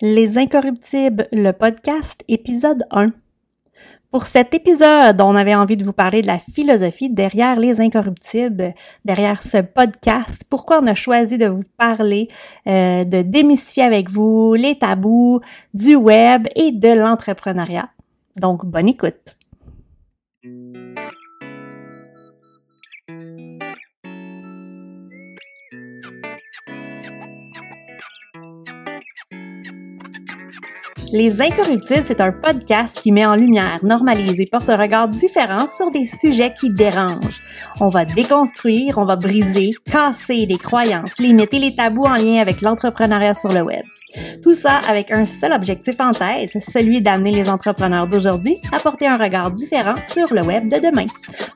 Les Incorruptibles, le podcast, épisode 1. Pour cet épisode, on avait envie de vous parler de la philosophie derrière Les Incorruptibles, derrière ce podcast. Pourquoi on a choisi de vous parler, euh, de démystifier avec vous les tabous du web et de l'entrepreneuriat. Donc, bonne écoute. Les Incorruptibles, c'est un podcast qui met en lumière, normalise et porte un regard différent sur des sujets qui dérangent. On va déconstruire, on va briser, casser les croyances, limites et les tabous en lien avec l'entrepreneuriat sur le web. Tout ça avec un seul objectif en tête, celui d'amener les entrepreneurs d'aujourd'hui à porter un regard différent sur le web de demain.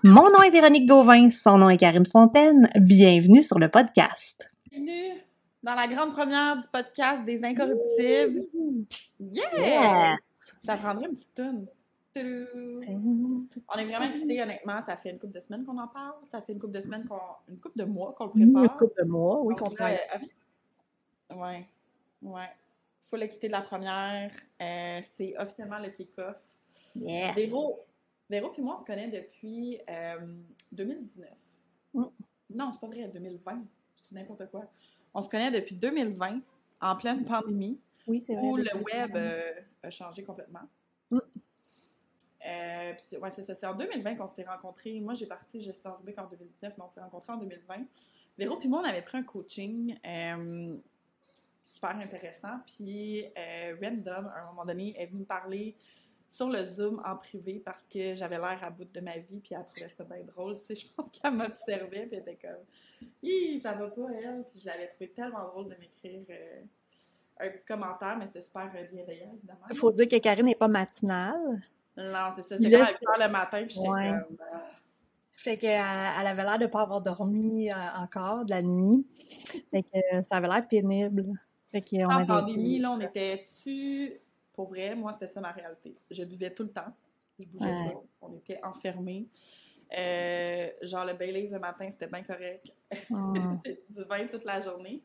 Mon nom est Véronique Gauvin, son nom est Karine Fontaine. Bienvenue sur le podcast. Bienvenue dans la grande première du podcast des Incorruptibles. Yes! Ça prendrait une petite tonne. On est vraiment excités, honnêtement. Ça fait une couple de semaines qu'on en parle. Ça fait une couple de semaines qu'on. Une couple de mois qu'on le prépare. Une couple de mois, oui, qu'on fait. Ouais. Ouais. Full excité de la première. Euh, c'est officiellement le kick-off. Yes. Véro, Véro puis moi, on se connaît depuis 2019. Mm. Non, c'est pas vrai, 2020. Je dis n'importe quoi. On se connaît depuis 2020, en pleine pandémie. Oui, c'est vrai. Où le web euh, a changé complètement. Mm. Euh, c'est- ouais, c'est ça. C'est en 2020 qu'on s'est rencontrés. Moi, j'ai parti gestion Rubik en 2019, mais on s'est rencontrés en 2020. Véro puis moi, on avait pris un coaching euh, super intéressant. Puis Random, à un moment donné, est venue me parler sur le Zoom en privé parce que j'avais l'air à bout de ma vie. Puis elle trouvait ça bien drôle. Tu sais, je pense qu'elle m'observait. Puis elle était comme, Hi, ça va pas, elle. Puis je l'avais trouvé tellement drôle de m'écrire. euh, un petit commentaire, mais c'était super euh, bienveillant, évidemment. Il faut dire que Karine n'est pas matinale. Non, c'est ça. C'est 8 heures le matin, puis j'étais Ouais. comme... ah. Fait qu'elle elle avait l'air de pas avoir dormi euh, encore de la nuit. Fait que euh, ça avait l'air pénible. Fait qu'on En avait... pandémie, là, on était-tu... Pour vrai, moi, c'était ça ma réalité. Je buvais tout le temps. Je bougeais Ouais. pas. On était enfermés. Euh, genre, le Baileys le matin, c'était bien correct. Du vin toute la journée.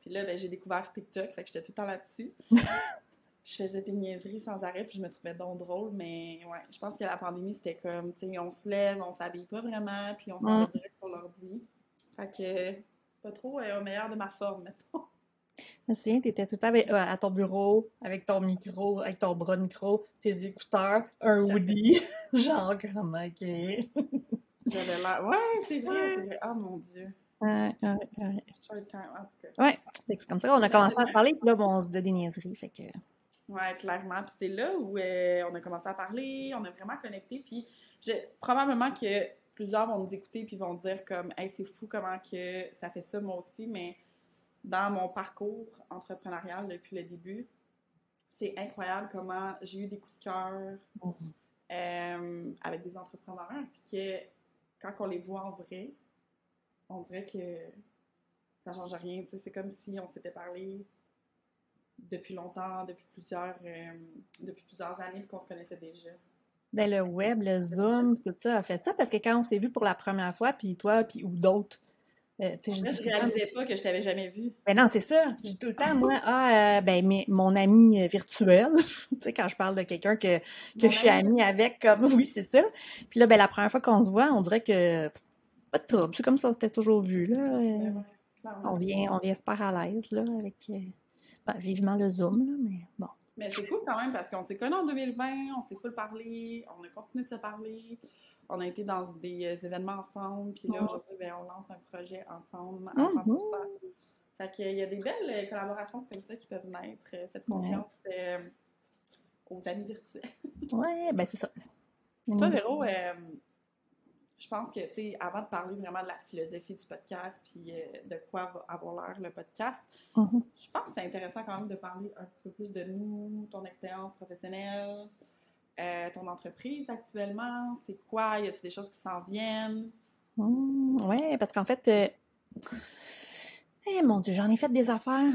Puis là, ben, j'ai découvert TikTok, fait que j'étais tout le temps là-dessus. je faisais des niaiseries sans arrêt, puis je me trouvais donc drôle, mais ouais, je pense que la pandémie, c'était comme, tu sais, on se lève, on s'habille pas vraiment, puis on s'en va Mm. direct sur l'ordi. Fait que, pas trop euh, au meilleur de ma forme, mettons. Je me souviens, t'étais tout le temps avec- euh, à ton bureau, avec ton micro, avec ton bras de micro, tes écouteurs, un hoodie. Genre, comme, OK. J'avais l'air, ouais, c'est vrai, c'est vrai. Oh mon Dieu. Ouais, ouais, ouais. Ouais. C'est comme ça qu'on a commencé à parler, puis là, bon, on se disait des niaiseries. Fait que... Ouais, clairement. Puis c'est là où euh, on a commencé à parler, on a vraiment connecté. Puis probablement que plusieurs vont nous écouter puis vont dire comme, hey, c'est fou comment que ça fait ça moi aussi. Mais dans mon parcours entrepreneurial depuis le début, c'est incroyable comment j'ai eu des coups de cœur euh, avec des entrepreneurs. Puis que quand on les voit en vrai, on dirait que ça change rien. C'est comme si on s'était parlé depuis longtemps, depuis plusieurs, euh, depuis plusieurs années, qu'on se connaissait déjà. Ben, le web, le Zoom, tout ça a fait ça parce que quand on s'est vu pour la première fois, puis toi, puis ou d'autres, euh, Là, je temps- réalisais pas que je t'avais jamais vu. Ben non, c'est ça. Je dis tout le temps, moi, ah, euh, ben, mais, mon ami euh, virtuel, tu sais, quand je parle de quelqu'un que, que je suis ami- amie avec, comme, oui, c'est ça. Puis là, ben, la première fois qu'on se voit, on dirait que, pas de trouble, c'est comme ça, on s'était toujours vu, là. euh, on vient, on vient super à l'aise, là, avec, ben, vivement le Zoom, là, mais bon. Mais c'est cool quand même parce qu'on s'est connus en 2020, on s'est full parlé, on a continué de se parler, on a été dans des euh, événements ensemble, puis là aujourd'hui, ben, on lance un projet ensemble à 100%. Mhm. Fait qu'il y a des belles euh, collaborations comme ça qui peuvent naître. Euh, Faites confiance euh, aux amis virtuels. Ouais, ben, c'est ça. Toi. Véro, euh, je pense que, tu sais, avant de parler vraiment de la philosophie du podcast puis euh, de quoi va avoir l'air le podcast, Mhm. je pense que c'est intéressant quand même de parler un petit peu plus de nous, ton expérience professionnelle, euh, ton entreprise actuellement, c'est quoi, y a-t-il des choses qui s'en viennent? Mm, ouais, parce qu'en fait, euh, eh, mon Dieu, j'en ai fait des affaires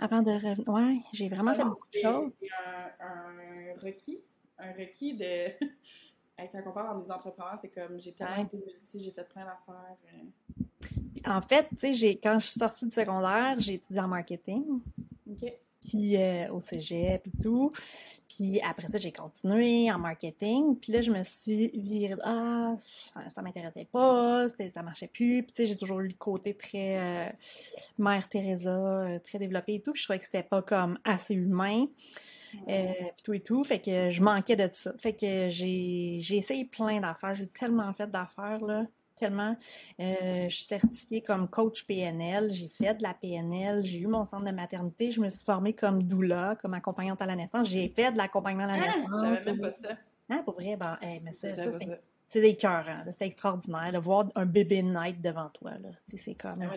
avant de revenir. Ouais, j'ai vraiment fait Ah non, beaucoup de choses. C'est un, un requis, un requis de... Quand on parle dans des entrepreneurs, c'est comme j'ai tellement été multi, j'ai fait plein d'affaires. euh, En fait, tu sais, quand je suis sortie du secondaire, j'ai étudié en marketing. OK. Puis euh, au cégep et tout. Puis après ça, j'ai continué en marketing. Puis là, je me suis virée, ah, ça, ça m'intéressait pas, ça marchait plus. Puis tu sais, j'ai toujours eu le côté très euh, Mère Teresa, euh, très développé et tout. Puis je trouvais que c'était pas comme assez humain. Euh, puis tout et tout. Fait que je manquais de ça. Fait que j'ai j'ai essayé plein d'affaires. J'ai tellement fait d'affaires, là. Tellement. Euh, je suis certifiée comme coach PNL. J'ai fait de la PNL. J'ai eu mon centre de maternité. Je me suis formée comme doula, comme accompagnante à la naissance. J'ai fait de l'accompagnement à la Ah, naissance. je savais même pas ça. Ah, pour vrai? Ben, hey, mais ça, ça, c'est des cœurs, hein. C'était extraordinaire. De voir un bébé naître devant toi, là. C'est comme Ah ouais,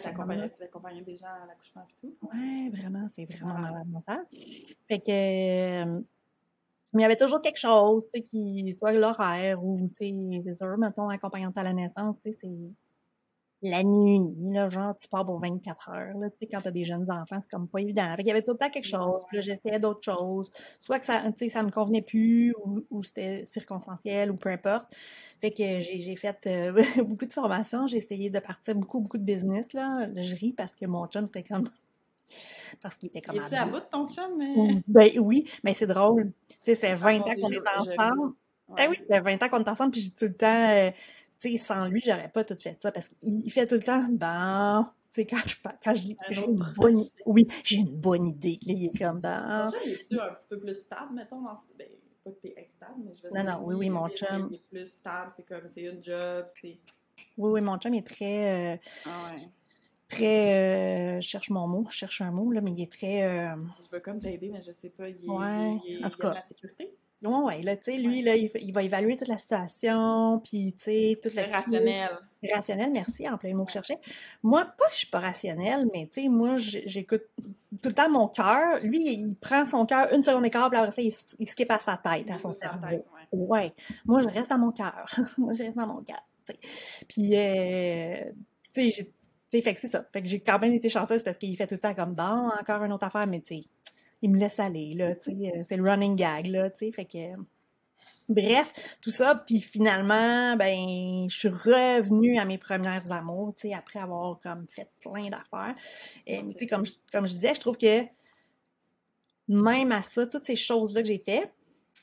t'accompagnais des gens à l'accouchement et tout. Ouais, vraiment, c'est vraiment Ah. malade mental. Fait que, euh, mais il y avait toujours quelque chose, tu sais, qui soit l'horaire ou, tu sais, c'est sûr, mettons, accompagnante à la naissance, tu sais, c'est la nuit, là, genre, tu pars pour 24 heures, là, tu sais, quand t'as des jeunes enfants, c'est comme pas évident. Fait qu'il y avait tout le temps quelque chose, puis là, j'essayais d'autres choses, soit que ça, tu sais, ça me convenait plus, ou, ou c'était circonstanciel, ou peu importe. Fait que j'ai j'ai fait euh, beaucoup de formations, j'ai essayé de partir beaucoup, beaucoup de business, là. Je ris parce que mon chum, c'était comme... parce qu'il était comme... À bout. bout de ton chum? Mais... Ben oui, mais c'est drôle. Tu sais, fait 20 mon ans qu'on est ensemble. Eh oui, fait 20 ans qu'on est ensemble, puis j'ai tout le temps, euh, tu sais, sans lui, j'aurais pas tout fait ça, parce qu'il il fait tout le temps, ben, tu sais, quand je, quand je dis, j'ai une bonne, oui, j'ai une bonne idée, là, il est comme, ben, Ton chum, un petit peu plus stable, mettons, dans. Ben, pas que t'es instable, mais je veux Non, dire, non, oui, lui, oui, mon chum. Il est plus stable, c'est comme, c'est une job, c'est... oui, oui, mon chum est très, euh, Ah ouais. Très, euh, je cherche mon mot, je cherche un mot, là, mais il est très, euh, Je veux comme t'aider, mais je sais pas, il, est- Ouais, il, est- en tout il a de cas. la sécurité. ouais, ouais, là, tu sais, lui, là, il, va évaluer toute la situation, puis, tu sais, la Très rationnel. Rationnel, merci, en plein mot que je cherchais. Moi, pas que je suis pas rationnelle, mais tu sais, moi, j'écoute tout le temps mon cœur. Lui, il prend son cœur une seconde et quart, puis après ça, il, il skip à sa tête, à son cerveau. tête, ouais. Ouais. Moi, je reste à mon cœur. moi, je reste dans mon cœur, tu sais. Puis, euh, tu sais, j'ai- tu sais, fait que c'est ça. Fait que j'ai quand même été chanceuse parce qu'il fait tout le temps comme, bon, encore une autre affaire, mais tu il me laisse aller, là, tu sais. euh, C'est le running gag, là, tu. Fait que... Bref, tout ça, puis finalement, ben, je suis revenue à mes premières amours, tu sais, après avoir comme fait plein d'affaires. Et, mais tu sais, comme, je- comme je disais, je trouve que même à ça, toutes ces choses-là que j'ai fait,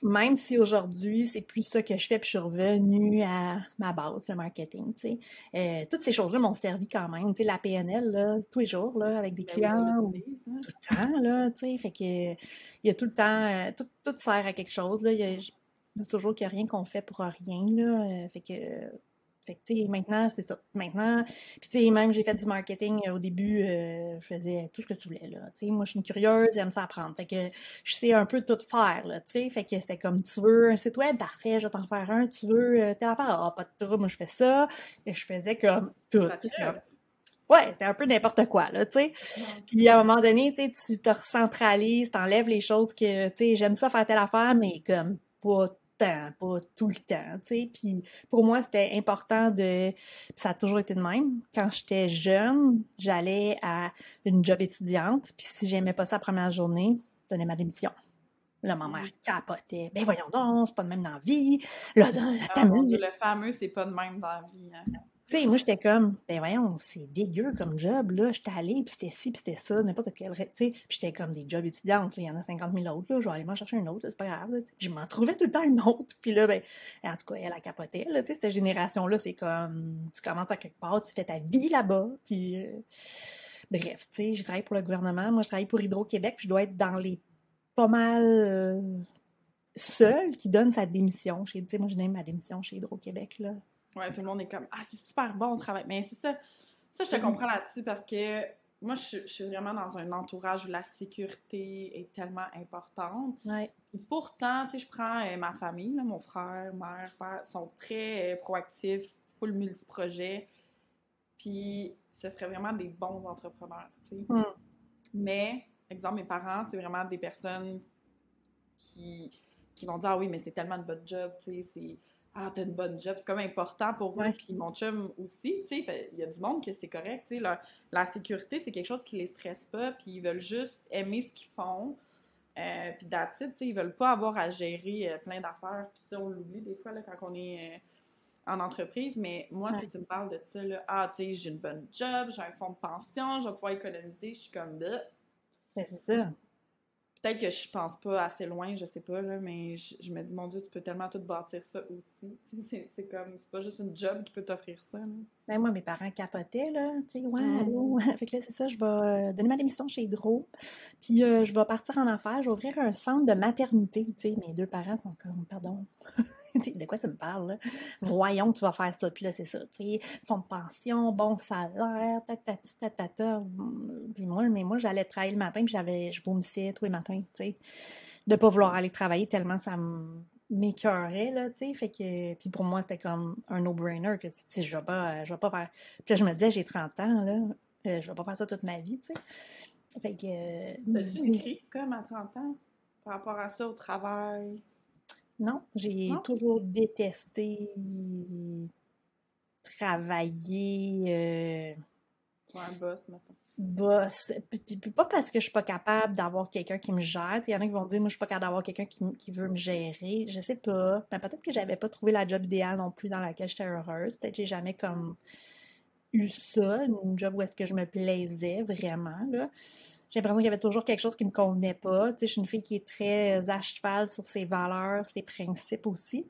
même si aujourd'hui, c'est plus ça que je fais, puis je suis revenue à ma base, le marketing, tu sais, euh, toutes ces choses-là m'ont servi quand même, tu sais, la PNL, là, tous les jours, là, avec des Ben oui, clients, ou hein. tout le temps, là, tu sais, fait que il y a tout le temps, euh, tout, tout sert à quelque chose, là, il y a- je dis toujours qu'il n'y a rien qu'on fait pour rien, là, euh, fait que, fait que, tu sais, maintenant, c'est ça, maintenant, puis tu sais, même j'ai fait du marketing euh, au début, euh, je faisais tout ce que tu voulais, là, tu sais, moi, je suis une curieuse, j'aime ça apprendre, fait que je sais un peu tout faire, là, tu sais, fait que c'était comme, tu veux un site web, parfait, je vais t'en faire un, tu veux euh, telle affaire, ah, pas de trouble, moi, je fais ça, et je faisais comme tout, ouais, c'était un peu n'importe quoi, là, tu sais, puis à un moment donné, tu sais, tu te recentralises, t'enlèves les choses que, tu sais, j'aime ça faire telle affaire, mais comme pas tant, pas tout le temps, tu sais. Puis pour moi, c'était important de... puis ça a toujours été de même. Quand j'étais jeune, j'allais à une job étudiante, puis si j'aimais pas ça la première journée, je donnais ma démission. Là, ma mère capotait. Ben voyons donc, c'est pas de même dans la vie. Là, là, la Ah, le fameux, c'est pas de même dans la vie. Hein. Tu sais, moi, j'étais comme, ben voyons, c'est dégueu comme job, là. J'étais allée, puis c'était ci, puis c'était ça, n'importe quel... Tu sais, puis j'étais comme des jobs étudiantes. Il y en a 50 000 autres, là. Je vais aller m'en chercher une autre, c'est pas grave, je m'en trouvais tout le temps une autre. Puis là, ben, en tout cas, elle a capoté. Tu sais, cette génération-là, c'est comme, tu commences à quelque part, tu fais ta vie là-bas, puis... euh, Bref, tu sais, j'ai travaillé pour le gouvernement. Moi, je travaille pour Hydro-Québec, je dois être dans les pas mal euh, seule qui donne sa démission. Chez, moi, je donne ma démission chez Hydro-Québec, là. Ouais, tout le monde est comme Ah, c'est super bon le travail. Mais c'est ça. Ça, je te Mhm. comprends là-dessus parce que moi, je, je suis vraiment dans un entourage où la sécurité est tellement importante. Ouais. Pourtant, tu sais, je prends euh, ma famille, là, mon frère, mère, père, sont très euh, proactifs, full multiprojet. Puis ce serait vraiment des bons entrepreneurs, tu sais. Mm. Mais, exemple, mes parents, c'est vraiment des personnes qui, qui vont dire Ah oui, mais c'est tellement de bonne job, tu sais, c'est Ah, t'as une bonne job, c'est comme important pour eux. Ouais. Puis mon chum aussi, tu sais, il y a du monde que c'est correct, tu sais, leur- la sécurité, c'est quelque chose qui les stresse pas, puis ils veulent juste aimer ce qu'ils font. Euh, puis it, tu sais, ils veulent pas avoir à gérer euh, plein d'affaires. Puis ça, on l'oublie des fois là, quand on est euh, en entreprise. Mais moi, Ouais. tu me parles de ça, là. Ah, tu sais, j'ai une bonne job, j'ai un fonds de pension, je vais pouvoir économiser. Je suis comme, bah. Ben, c'est ça. Peut-être que je pense pas assez loin, je sais pas, là, mais je, je me dis, mon Dieu, tu peux tellement tout bâtir ça aussi. C'est comme, c'est pas juste une job qui peut t'offrir ça. là. Ben, moi, mes parents capotaient, là. Tu sais, ouais, Mm. allô. Fait que là, c'est ça, je vais euh, donner ma démission chez Hydro. Puis euh, je vais partir en affaires. Je vais ouvrir un centre de maternité. Tu sais, mes deux parents sont comme, pardon. De quoi ça me parle, là? Voyons que tu vas faire ça. Puis là, c'est ça, tu sais, fonds de pension, bon salaire, tatati, tatata. Puis moi, mais moi, j'allais travailler le matin, puis j'avais, je vomissais tous les matins, tu sais, de pas vouloir aller travailler tellement ça me m'écœurait, là, tu sais, fait que, puis pour moi, c'était comme un no-brainer, que si je vais pas, je vais pas faire, puis là, je me disais, j'ai 30 ans, là, euh, je vais pas faire ça toute ma vie, tu sais, fait que... euh, T'as-tu une crise, comme, à 30 ans, par rapport à ça, au travail? Non, j'ai toujours détesté travailler, euh, Ou un boss, mettons. boss. Puis, pas parce que je suis pas capable d'avoir quelqu'un qui me gère. Il y en a qui vont dire, moi, je suis pas capable d'avoir quelqu'un qui, veut me gérer. Je sais pas. Mais peut-être que j'avais pas trouvé la job idéale non plus dans laquelle j'étais heureuse. Peut-être que j'ai jamais comme eu ça, une job où est-ce que je me plaisais vraiment, là. J'ai l'impression qu'il y avait toujours quelque chose qui me convenait pas. Tu sais, je suis une fille qui est très à cheval sur ses valeurs, ses principes aussi.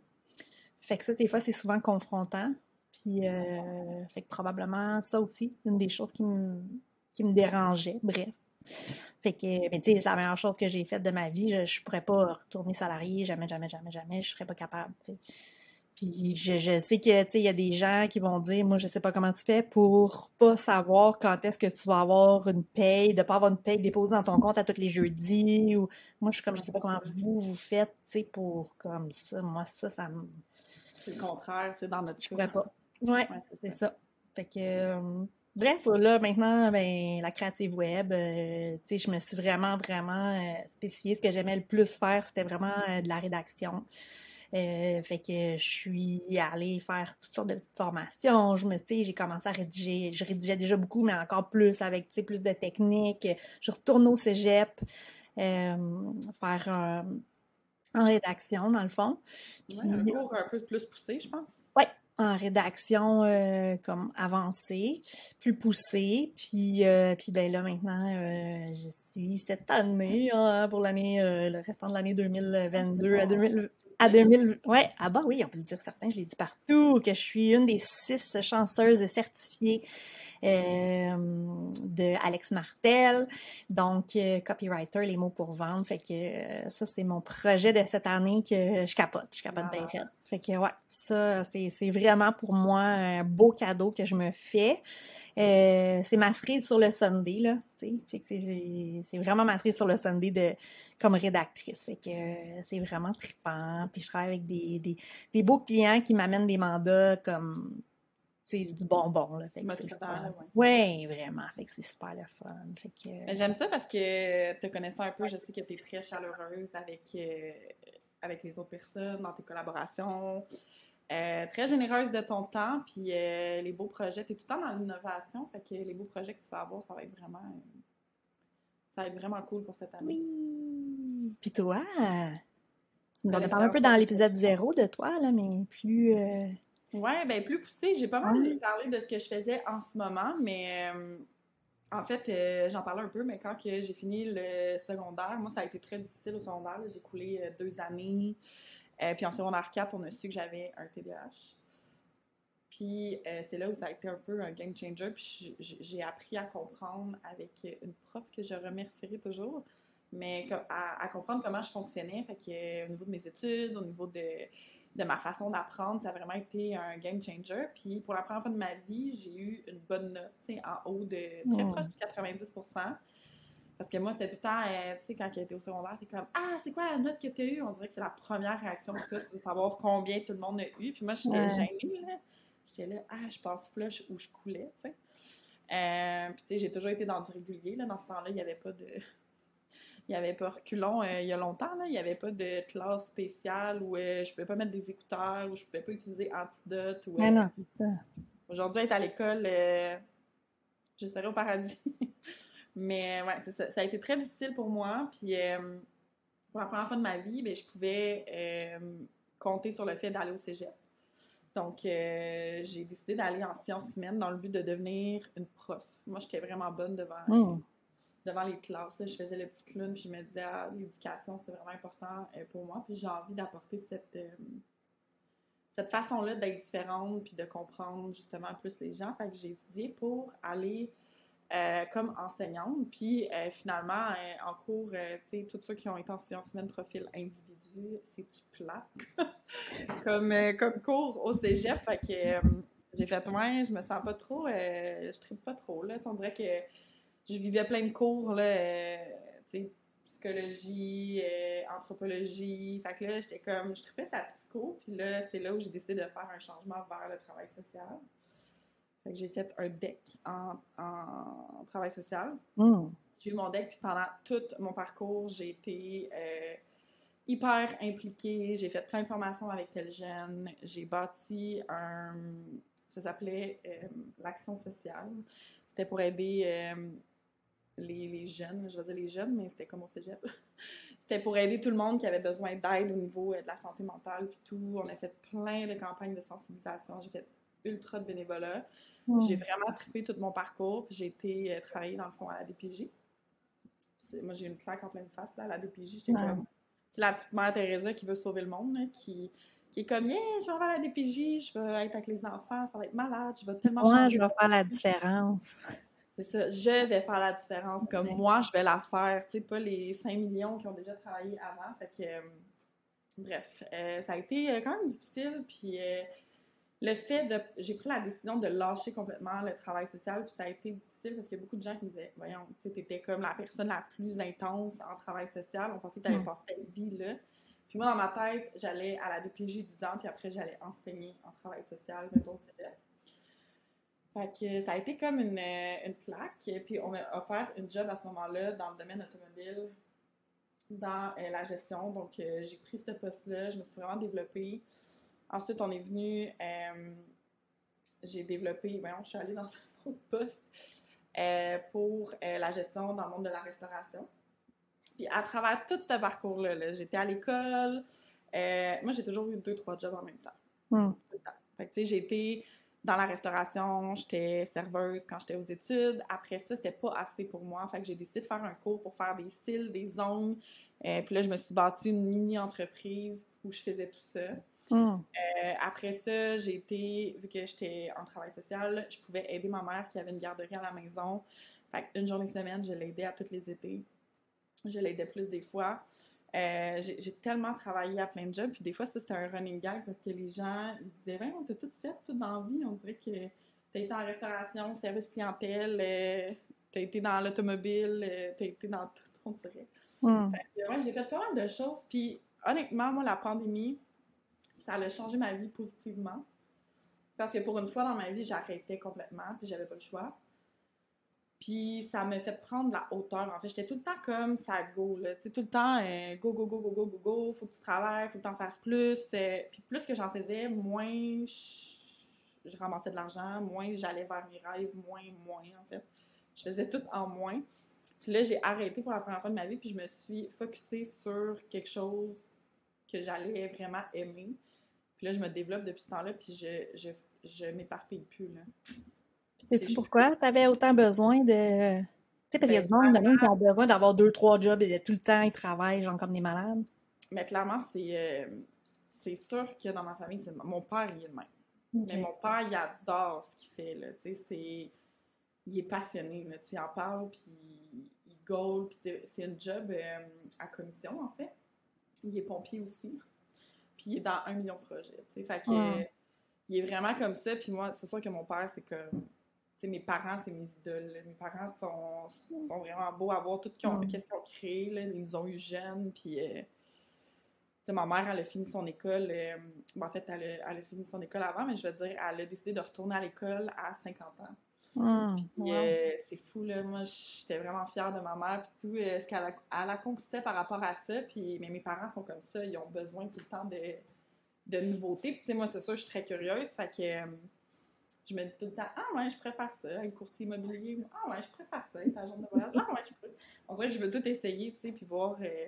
Fait que ça, des fois, c'est souvent confrontant. Puis, euh, fait que probablement ça aussi, une des choses qui me, qui me dérangeait, bref. Fait que, mais tu sais, c'est la meilleure chose que j'ai faite de ma vie. Je, je pourrais pas retourner salarié, jamais, jamais, jamais, jamais. Je serais pas capable, tu sais. Puis je, je sais que, tu il y a des gens qui vont dire, moi, je sais pas comment tu fais pour pas savoir quand est-ce que tu vas avoir une paye, de pas avoir une paye déposée dans ton compte à tous les jeudis, ou moi, je suis comme, je sais pas comment vous, vous faites, tu sais, pour comme ça. Moi, ça, ça me... C'est le contraire, tu sais, dans notre Je pourrais pas. Ouais, Ouais, c'est ça. ça. Fait que, euh, bref, là, maintenant, ben, la créative web, euh, tu sais, je me suis vraiment, vraiment euh, spécifié. Ce que j'aimais le plus faire, c'était vraiment de la rédaction. Euh, fait que je suis allée faire toutes sortes de petites formations. Je me tu sais, j'ai commencé à rédiger. Je rédigeais déjà beaucoup, mais encore plus avec, plus de techniques. Je retourne au cégep, euh, faire euh, en rédaction, dans le fond. Puis, Ouais, un cours un peu plus poussé, je pense. en rédaction euh, comme avancée, plus poussée. Puis, euh, puis ben là, maintenant, euh, je suis cette année, hein, pour l'année, euh, le restant de l'année 2022 à 2000. À 2000, ouais, ah bah oui, on peut le dire certain, je l'ai dit partout, que je suis une des six chanceuses certifiées euh, de Alex Martel, donc euh, copywriter, les mots pour vendre. Fait que euh, ça, c'est mon projet de cette année que je capote, je capote Ah. bien. Fait que ouais, ça, c'est c'est vraiment pour moi un beau cadeau que je me fais. Euh, c'est ma cerise sur le Sunday, là, c'est- c'est c'est vraiment ma cerise sur le Sunday de, comme rédactrice. Fait que euh, c'est vraiment trippant. Puis je travaille avec des, des, des beaux clients qui m'amènent des mandats comme, sais, du bonbon, là. Fait que c'est là, ouais. Ouais, vraiment. Fait que c'est super le fun. Fait que, Mais J'aime ça parce que te connaissant un peu, je sais que tu es très chaleureuse avec, euh, avec les autres personnes, dans tes collaborations. Euh, très généreuse de ton temps, puis euh, les beaux projets, tu es tout le temps dans l'innovation, fait que les beaux projets que tu vas avoir, ça va être vraiment euh, ça va être vraiment cool pour cette année. oui. Puis toi, tu nous en as parlé un peu dans l'épisode zéro de toi, là, mais plus... Ouais, ben plus poussé. J'ai pas mal Ouais. parlé de ce que je faisais en ce moment, mais en fait, j'en parlais un peu, mais quand j'ai fini le secondaire, moi, ça a été très difficile au secondaire. J'ai coulé deux années. Euh, puis en secondaire 4, on a su que j'avais un TDAH. Puis euh, c'est là où ça a été un peu un game changer. Puis j'ai appris à comprendre avec une prof que je remercierai toujours, mais à, à comprendre comment je fonctionnais. Fait que euh, au niveau de mes études, au niveau de, de ma façon d'apprendre, ça a vraiment été un game changer. Puis pour la première fois de ma vie, j'ai eu une bonne note, tu sais, en haut de très proche du 90 Parce que moi, c'était tout le temps, euh, tu sais, quand j'étais au secondaire, t'es comme Ah, c'est quoi la note que t'as eue? On dirait que c'est la première réaction que t'as. Tu veux savoir combien tout le monde a eu. Puis moi, j'étais Ouais. gênée, là. J'étais là, ah, je passe flush où je coulais, tu sais. Euh, puis tu sais, j'ai toujours été dans du régulier, là. Dans ce temps-là, il n'y avait pas de. Il n'y avait pas reculons euh, il y a longtemps, là. Il n'y avait pas de classe spéciale où je pouvais pas mettre des écouteurs, où je pouvais pas utiliser antidote. Euh, non, c'est ça. Aujourd'hui, être à l'école, je serais au paradis. Mais ouais, c'est ça. Ça a été très difficile pour moi. Puis euh, pour la première fois de ma vie, ben, je pouvais euh, compter sur le fait d'aller au cégep. Donc, euh, j'ai décidé d'aller en sciences humaines dans le but de devenir une prof. Moi, j'étais vraiment bonne devant, Mm. devant les classes, je faisais le petit clown, puis je me disais, ah, l'éducation, c'est vraiment important euh, pour moi, puis j'ai envie d'apporter cette, euh, cette façon-là d'être différente, puis de comprendre justement plus les gens. Fait que j'ai étudié pour aller euh, comme enseignante, puis finalement, en cours, tu sais, tous ceux qui ont été en humaines profil individu, c'est-tu plate? comme, comme cours au cégep, fait que j'ai fait, ouais, je me sens pas trop, je tripe pas trop, là, on dirait que je vivais plein de cours, là, euh, tu sais, psychologie, euh, anthropologie. Fait que là, j'étais comme, je tripais sa psycho, puis là, c'est là où j'ai décidé de faire un changement vers le travail social. J'ai fait un deck en, travail social. Hmm. J'ai eu mon deck, puis pendant tout mon parcours, j'ai été euh, hyper impliquée. J'ai fait plein de formations avec tel jeune. J'ai bâti un. Ça s'appelait l'action sociale. C'était pour aider les, jeunes, je veux dire les jeunes, mais c'était comme au cégep. c'était pour aider tout le monde qui avait besoin d'aide au niveau euh, de la santé mentale, puis tout. On a fait plein de campagnes de sensibilisation. J'ai fait ultra de bénévolat. J'ai vraiment trippé tout mon parcours, puis j'ai été euh, travailler dans le fond à la DPJ. Moi, j'ai une claque en pleine face, là, à la DPJ. J'étais comme... C'est la petite mère Teresa qui veut sauver le monde, qui, qui est comme, yeah, je vais à la DPJ, je vais être avec les enfants, ça va être malade, je vais tellement ouais, je vais faire la différence. C'est ça, je vais faire la différence comme moi, je vais la faire, tu sais, pas les 5 millions qui ont déjà travaillé avant. Fait que, euh, bref, euh, ça a été quand même difficile, puis le fait de. J'ai pris la décision de lâcher complètement le travail social, puis ça a été difficile parce qu'il y a beaucoup de gens qui me disaient Voyons, tu sais, t'étais comme la personne la plus intense en travail social, on pensait que t'allais mm. passer ta vie là. Puis moi, dans ma tête, j'allais à la DPJ 10 ans, puis après, j'allais enseigner en travail social, mettons, c'est fait que ça a été comme une, euh, une claque. Puis on m'a offert une job à ce moment-là dans le domaine automobile, dans euh, la gestion. Donc euh, j'ai pris ce poste-là, je me suis vraiment développée. Ensuite, on est venu, j'ai développé, voyons, je suis allée dans ce autre poste pour la gestion dans le monde de la restauration. Puis à travers tout ce parcours-là, j'étais à l'école. moi, j'ai toujours eu deux, trois jobs en même temps. Hmm. Fait que, tu sais, j'ai été dans la restauration, j'étais serveuse quand j'étais aux études. Après ça, c'était pas assez pour moi. Fait que j'ai décidé de faire un cours pour faire des cils, des ongles. Euh, puis là, je me suis bâtie une mini-entreprise où je faisais tout ça. Hmm. Euh, après ça, j'ai été, vu que j'étais en travail social, je pouvais aider ma mère qui avait une garderie à la maison. Fait une journée semaine, je l'aidais à tous les étés. Je l'aidais plus des fois. Euh, j'ai tellement travaillé à plein de jobs, puis des fois, ça, c'était un running gag parce que les gens ils disaient Ben, on t'a tout fait, tout dans la vie. On dirait que t'as été en restauration, service clientèle, euh, t'as été dans l'automobile, euh, t'as été dans tout, on dirait. Hmm. j'ai fait pas mal de choses, puis honnêtement, moi, la pandémie, ça a changé ma vie positivement. Parce que pour une fois dans ma vie, j'arrêtais complètement, puis j'avais pas le choix. Puis ça me fait prendre la hauteur. En fait, j'étais tout le temps comme ça go, là. Tu sais, tout le temps, euh, go, go, go, go, go, go, go, faut que tu travailles, faut que tu en fasses plus. Euh, puis plus que j'en faisais, moins je, ramassais de l'argent, moins j'allais vers mes rêves, moins, moins, en fait. Je faisais tout en moins. Puis là, j'ai arrêté pour la première fois de ma vie, puis je me suis focusée sur quelque chose que j'allais vraiment aimer. Puis là, je me développe depuis ce temps-là, puis je, je, je m'éparpille plus, là. Sais-tu pourquoi tu avais autant besoin de. Tu sais, parce qu'il y a du monde qui ont besoin d'avoir deux, trois jobs et tout le temps, ils travaillent, genre comme des malades. Mais clairement, c'est euh, c'est sûr que dans ma famille, c'est mon père, il est le même. Mais mon père, il adore ce qu'il fait, là. Tu sais, c'est. Il est passionné, là. Tu sais, il en parle, puis il goal, puis c'est un job euh, à commission, en fait. Il est pompier aussi. Il est dans un million de projets, tu sais. Fait que. Il est vraiment comme ça, puis moi, c'est sûr que mon père, c'est comme mes parents, c'est mes idoles. Mes parents sont, sont vraiment beaux à voir tout ce qu'ils ont, mm. créé. Là. Ils nous ont eu jeunes. Puis, euh, ma mère, elle a fini son école. Euh, en fait, elle a, fini son école avant, mais je veux dire, elle a décidé de retourner à l'école à 50 ans. Mm. Euh, c'est fou, là. Moi, j'étais vraiment fière de ma mère, puis tout, ce qu'elle a, accomplissait par rapport à ça. Puis, mais mes parents sont comme ça. Ils ont besoin tout le temps de, de nouveautés. Puis, tu sais, moi, c'est ça, je suis très curieuse. Fait que je me dis tout le temps, ah ouais, je préfère ça, être courtier immobilier. Ah ouais, je préfère ça, être agent de voyage. Ah ouais, je peux. En vrai, je veux tout essayer, tu sais, puis voir euh,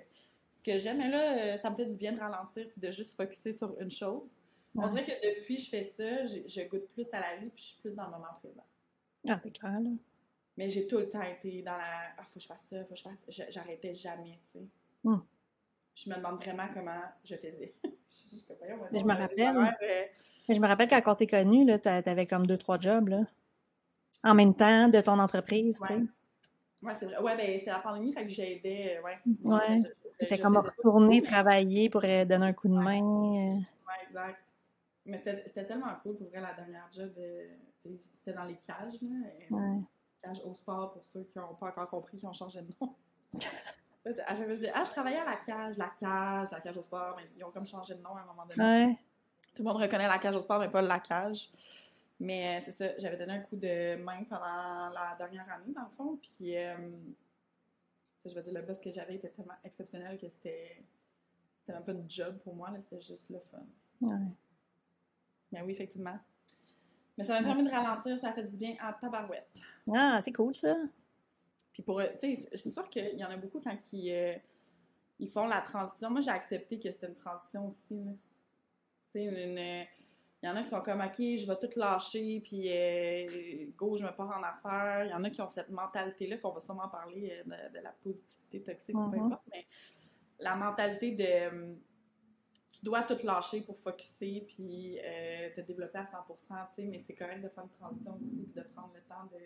ce que j'aime. Mais là, euh, ça me fait du bien de ralentir puis de juste focuser sur une chose. On dirait que depuis que je fais ça, je, goûte plus à la vie puis je suis plus dans le moment présent. Ah, c'est clair, là. Mais j'ai tout le temps été dans la. Ah, faut que je fasse ça, faut que je fasse. je- J'arrêtais jamais, tu sais. Hmm. Je me demande vraiment comment je faisais. Je Voyons, Mais me rappelle. euh, Mais je me rappelle quand on s'est connus, là, t'a- t'avais comme deux, trois jobs, là. En même temps de ton entreprise, tu sais. Ouais. C'est vrai. Ouais, ben, c'était la pandémie, fait que j'aidais, euh, ouais. Ouais. Je comme retourner travailler pour euh, donner un coup de main. Ouais, exact. Mais c'était c'était tellement cool pour vrai la dernière job. euh, C'était dans les cages, là. euh, Ouais. Cages au sport pour ceux qui n'ont pas encore compris, qui ont changé de nom. À chaque fois, je dis, ah, je travaillais à la cage, la cage, la cage au sport, mais ils ont comme changé de nom à un moment donné. Ouais. Tout le monde reconnaît la cage au sport, mais pas la cage. Mais euh, c'est ça, j'avais donné un coup de main pendant la dernière année, dans le fond. Puis, euh, je veux dire, le boss que j'avais était tellement exceptionnel que c'était c'était même pas une job pour moi, là, c'était juste le fun. Ouais. Mais oui, effectivement. Mais ça m'a permis de ralentir, ça a fait du bien en tabarouette. Ah, c'est cool, ça. Puis pour, eux, tu sais, je suis sûre qu'il y en a beaucoup quand ils, euh, ils font la transition. Moi, j'ai accepté que c'était une transition aussi. Tu sais, une- il y en a qui sont comme, OK, je vais tout lâcher, puis euh, go, je me pars en affaires. Il y en a qui ont cette mentalité-là, qu'on va sûrement parler euh, de, de la positivité toxique ou peu Mhm. importe, mais la mentalité de euh, tu dois tout lâcher pour focuser puis euh, te développer à 100%, tu sais, mais c'est correct de faire une transition aussi, puis de prendre le temps de...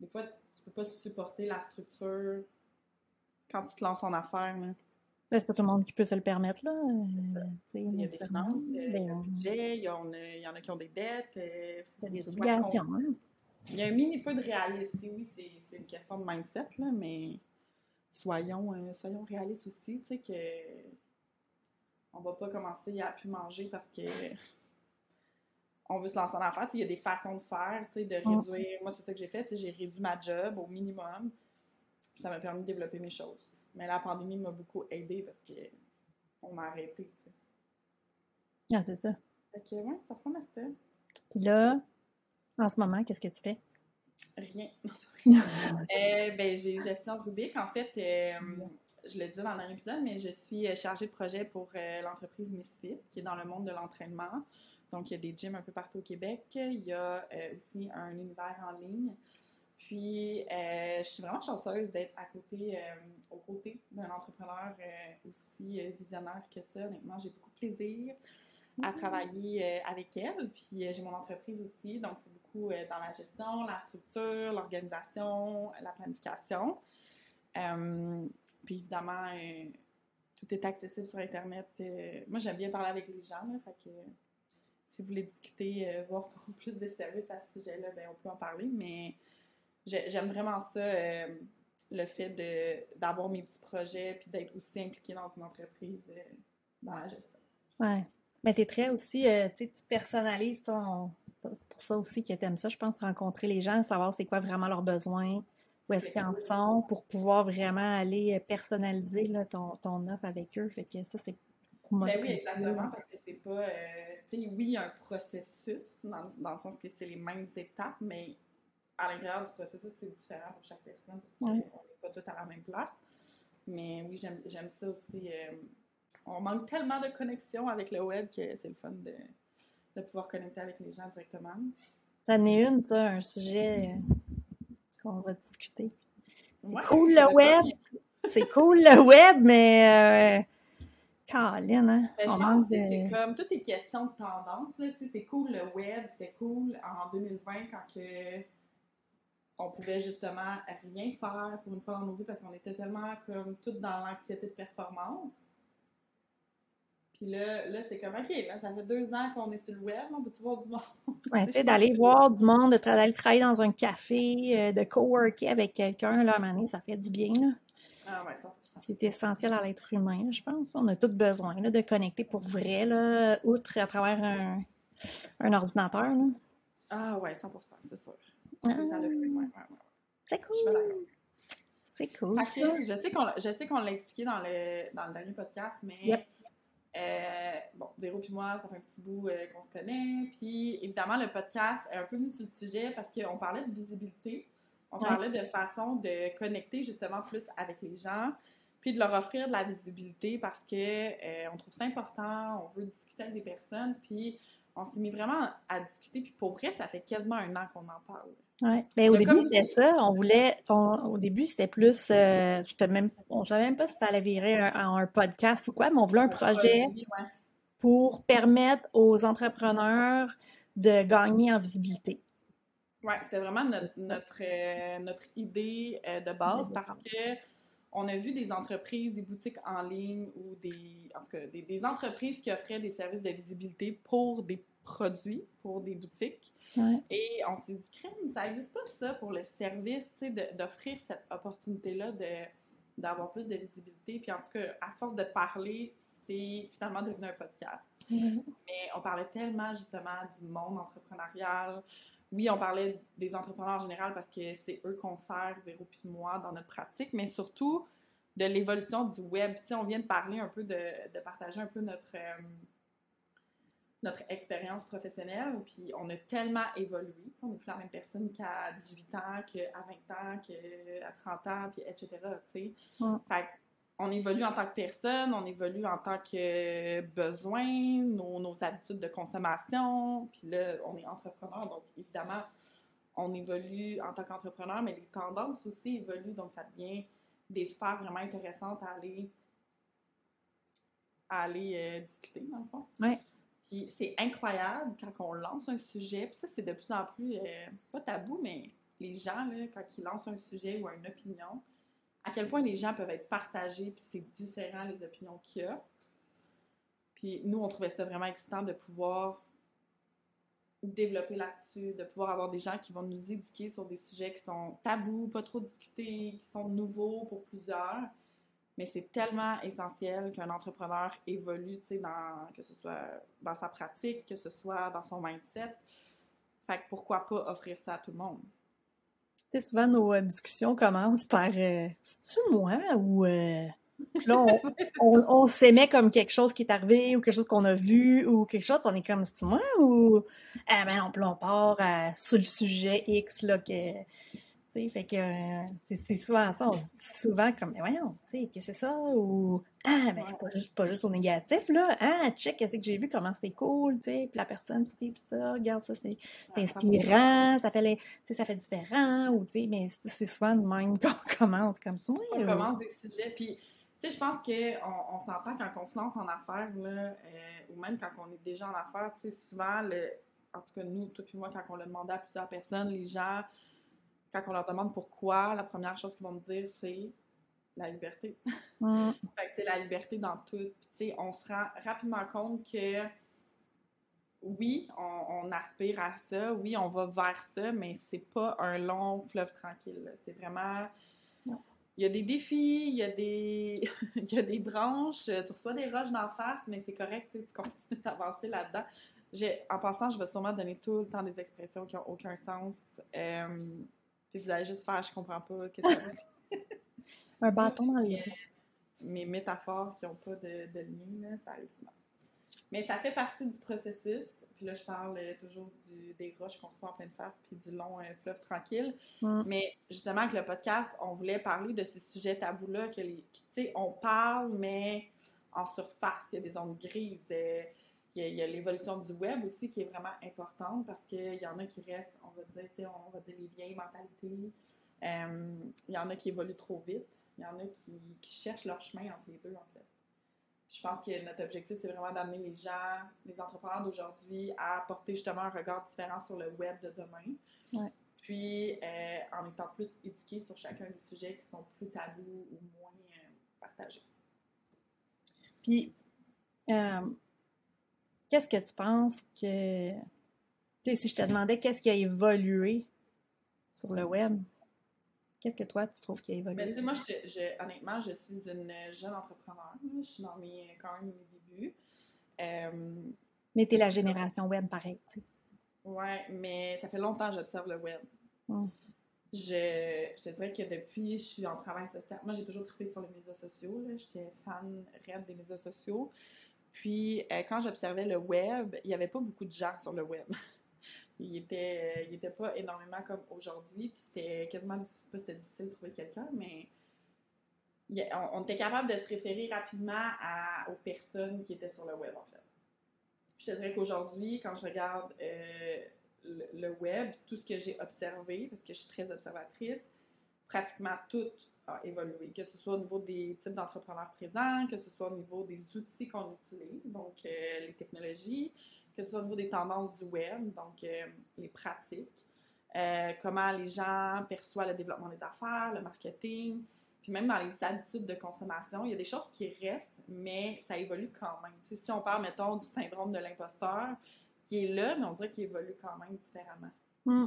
Des fois, tu peux pas supporter la structure quand tu te lances en affaires. là. Ben, c'est pas tout le monde qui peut se le permettre, là. Euh, sais, Il y a des nécessairement. finances, euh, il y a un Ben, budget, il y, en a, il y a qui ont des dettes. euh, des faut que tu sois obligations. hein. Il y a un mini peu de réalisme. Oui, c'est c'est une question de mindset, là, mais soyons, euh, soyons réalistes aussi, tu sais, que on va pas commencer à plus manger parce que on veut se lancer en affaires. Il y a des façons de faire, tu sais, de réduire. Moi, c'est ça que j'ai fait. J'ai réduit ma job au minimum. Ça m'a permis de développer mes choses. Mais la pandémie m'a beaucoup aidé parce que on m'a arrêté. Ah, c'est ça. Fait que, ouais, ça ressemble à ça. Puis là, en ce moment, qu'est-ce que tu fais? Rien. Euh, ben, j'ai gestion de Rubik. En fait, euh, je le disais dans dernier épisode, mais je suis euh, chargée de projet pour euh, l'entreprise Misfit, qui est dans le monde de l'entraînement. Donc, il y a des gyms un peu partout au Québec. Il y a euh, aussi un univers en ligne. Puis, je suis vraiment chanceuse d'être à côté, aux côtés d'un entrepreneur aussi visionnaire que ça. Honnêtement, j'ai beaucoup de plaisir à travailler euh, avec elle. Puis, euh, j'ai mon entreprise aussi. Donc, c'est beaucoup euh, dans la gestion, la structure, l'organisation, la planification. Puis, évidemment, tout est accessible sur Internet. Moi, j'aime bien parler avec les gens. Là, fait que si vous voulez discuter, voir pour plus de services à ce sujet-là, ben, on peut en parler. Mais j'ai- j'aime vraiment ça, le fait d'avoir mes petits projets puis d'être aussi impliquée dans une entreprise euh, dans la gestion. Ouais. Mais t'es très aussi, euh, tu sais, tu personnalises ton. C'est pour ça aussi que t'aimes ça, je pense, rencontrer les gens, savoir c'est quoi vraiment leurs besoins, où est-ce qu'ils en sont, pour pouvoir vraiment aller euh, personnaliser là, ton, ton offre avec eux. Fait que ça, c'est pour moi. Ben oui, exactement, parce que c'est pas. euh, tu sais, oui, il y a un processus, dans, dans le sens que c'est les mêmes étapes, mais à l'intérieur du processus, c'est différent pour chaque personne, parce qu'on Ouais. n'est pas tous à la même place. Mais oui, j'aime j'aime ça aussi. euh, on manque tellement de connexion avec le web que c'est le fun de, de pouvoir connecter avec les gens directement. Ça en est une, ça, un sujet euh, qu'on va discuter. Ouais, cool, je le web. C'est cool le web, mais. Euh, Caroline, hein? Ben, je on pense manque que c'est de. comme toutes les questions de tendance. là, tu sais, C'est cool le web, c'était cool en 2020 quand que on pouvait justement rien faire pour une fois dans nos vies parce qu'on était tellement comme toutes dans l'anxiété de performance. Puis là, là c'est comme, OK, là, ça fait deux ans qu'on est sur le web, on peut-tu voir du monde? Ouais, tu sais, d'aller voir du monde, d'aller travailler dans un café, euh, de coworker avec quelqu'un, là, à un moment donné, ça fait du bien, là. Ah ouais, ça. C'est essentiel à l'être humain, je pense. On a tous besoin là, de connecter pour vrai, là, outre à travers un, un ordinateur. là. Ah ouais, 100%, c'est sûr. Ah. Ça, ça l'a fait, ouais, ouais, ouais. C'est cool. C'est cool. Que je sais qu'on l'a- je sais qu'on l'a expliqué dans le, dans le dernier podcast, mais Yep. Euh, bon, Véro puis moi, ça fait un petit bout euh, qu'on se connaît. Puis évidemment, le podcast est un peu venu sur le sujet parce qu'on parlait de visibilité. On Ouais. parlait de façon de connecter justement plus avec les gens, puis de leur offrir de la visibilité parce que euh, on trouve ça important, on veut discuter avec des personnes, puis on s'est mis vraiment à discuter, puis pour vrai, ça fait quasiment un an qu'on en parle. Ouais. Ben, au début, comme- c'était ça. On voulait. on- au début, c'était plus. Euh, même, on savait même pas si ça allait virer un- un podcast ou quoi, mais on voulait un projet ouais. pour permettre aux entrepreneurs de gagner en visibilité. Ouais, c'était vraiment notre, notre, euh, notre idée euh, de base parce que on a vu des entreprises, des boutiques en ligne ou des, en tout cas, des, des entreprises qui offraient des services de visibilité pour des produits, pour des boutiques. Ouais. Et on s'est dit, crème, ça n'existe pas ça pour le service, tu sais, d'offrir cette opportunité-là de d'avoir plus de visibilité. Puis en tout cas, à force de parler, c'est finalement devenu un podcast. Mais on parlait tellement justement du monde entrepreneurial. Oui, on parlait des entrepreneurs en général parce que c'est eux qu'on sert, Véro puis moi, dans notre pratique, mais surtout de l'évolution du web. Tu sais, on vient de parler un peu de, de partager un peu notre, euh, notre expérience professionnelle, puis on a tellement évolué. On n'est plus la même personne qu'à 18 ans, qu'à 20 ans, qu'à 30 ans, puis etc. Ouais. Fait on évolue en tant que personne, on évolue en tant que besoin, nos, nos habitudes de consommation, puis là, on est entrepreneur, donc évidemment, on évolue en tant qu'entrepreneur, mais les tendances aussi évoluent, donc ça devient des sphères vraiment intéressantes à aller, à aller euh, discuter, dans le fond. Ouais. Puis c'est incroyable quand on lance un sujet, puis ça, c'est de plus en plus, euh, pas tabou, mais les gens, là, quand ils lancent un sujet ou une opinion, à quel point les gens peuvent être partagés, puis c'est différent les opinions qu'il y a. Puis nous, on trouvait ça vraiment excitant de pouvoir développer là-dessus, de pouvoir avoir des gens qui vont nous éduquer sur des sujets qui sont tabous, pas trop discutés, qui sont nouveaux pour plusieurs. Mais c'est tellement essentiel qu'un entrepreneur évolue, tu sais, dans, que ce soit dans sa pratique, que ce soit dans son mindset. Fait que pourquoi pas offrir ça à tout le monde? Tu sais, souvent, nos euh, discussions commencent par euh, C'est-tu moi ou. euh, Puis là, on, on, on s'aimait comme quelque chose qui est arrivé ou quelque chose qu'on a vu ou quelque chose, on est comme C'est-tu moi ou. Ah ben non, puis on part euh, sur le sujet X, là, que. Fait que euh, c'est c'est souvent ça, on se dit souvent comme, mais voyons, tu sais, qu'est-ce que c'est ça? Ou, ah, Ouais. pas, juste, pas juste au négatif, là. Ah, check, qu'est-ce que j'ai vu, comment c'était cool, tu sais, puis la personne, tu sais, puis ça, regarde ça, c'est c'est inspirant, ça fait, les- tu sais, ça fait différent, ou, tu sais, mais c'est c'est souvent de même qu'on commence comme ça. on ou- commence des sujets. Puis, tu sais, je pense qu'on on, s'entend quand on se lance en affaires, là, euh, ou même quand on est déjà en affaires, tu sais, souvent, le, en tout cas, nous, toi puis moi, quand on l'a demandé à plusieurs personnes, les gens, quand on leur demande pourquoi, la première chose qu'ils vont me dire, c'est la liberté. Mm. Fait que, la liberté dans tout. Puis, tu sais, on se rend rapidement compte que oui, on, on aspire à ça, oui, on va vers ça, mais c'est pas un long fleuve tranquille. C'est vraiment. Non. Il y a des défis, il y a des, il y a des branches, tu reçois des roches d'en face, mais c'est correct, tu sais, tu continues d'avancer là-dedans. J'ai- En passant, je vais sûrement donner tout le temps des expressions qui n'ont aucun sens. Euh, puis vous allez juste faire, je comprends pas, qu'est-ce que ça Un bâton dans les mes métaphores qui n'ont pas de, de lien, là, ça arrive souvent. Mais ça fait partie du processus. Puis là, je parle euh, toujours du, des roches qu'on reçoit en pleine face, puis du long euh, fleuve tranquille. Mm. Mais justement, avec le podcast, on voulait parler de ces sujets tabous-là, que tu sais, on parle, mais en surface, il y a des zones grises. euh, il y a- l'évolution du web aussi qui est vraiment importante parce qu'il y en a qui restent, on va dire, on va dire les vieilles mentalités. Euh, il y en a qui évoluent trop vite. Il y en a qui, qui cherchent leur chemin entre les deux, en fait. Je pense que notre objectif, c'est vraiment d'amener les gens, les entrepreneurs d'aujourd'hui, à apporter justement un regard différent sur le web de demain. Ouais. Puis, euh, en étant plus éduqués sur chacun des sujets qui sont plus tabous ou moins euh, partagés. Puis, euh, qu'est-ce que tu penses que. Tu sais, si je te demandais qu'est-ce qui a évolué sur le web, qu'est-ce que toi, tu trouves qui a évolué? Mais tu sais, moi, je, te- je- honnêtement, je suis une jeune entrepreneur. Je suis dans mes, quand même mes débuts. Euh, Mais t'es la génération web, pareil. tu sais. Ouais, mais ça fait longtemps que j'observe le web. Mm. Je, je te dirais que depuis, je suis en travail social. Moi, j'ai toujours trippé sur les médias sociaux. J'étais fan raide des médias sociaux. Puis, euh, quand j'observais le web, il n'y avait pas beaucoup de gens sur le web. il était, il était pas énormément comme aujourd'hui. Puis, c'était quasiment pas c'était difficile de trouver quelqu'un, mais on, était capable de se référer rapidement aux personnes qui étaient sur le web, en fait. Je dirais qu'aujourd'hui, quand je regarde euh, le web, tout ce que j'ai observé, parce que je suis très observatrice, pratiquement tout a évolué, que ce soit au niveau des types d'entrepreneurs présents, que ce soit au niveau des outils qu'on utilise, donc euh, les technologies, que ce soit au niveau des tendances du web, donc euh, les pratiques, euh, comment les gens perçoivent le développement des affaires, le marketing, puis même dans les habitudes de consommation, il y a des choses qui restent, mais ça évolue quand même. Si on parle, mettons, du syndrome de l'imposteur, qui est là, mais on dirait qu'il évolue quand même différemment. Mm.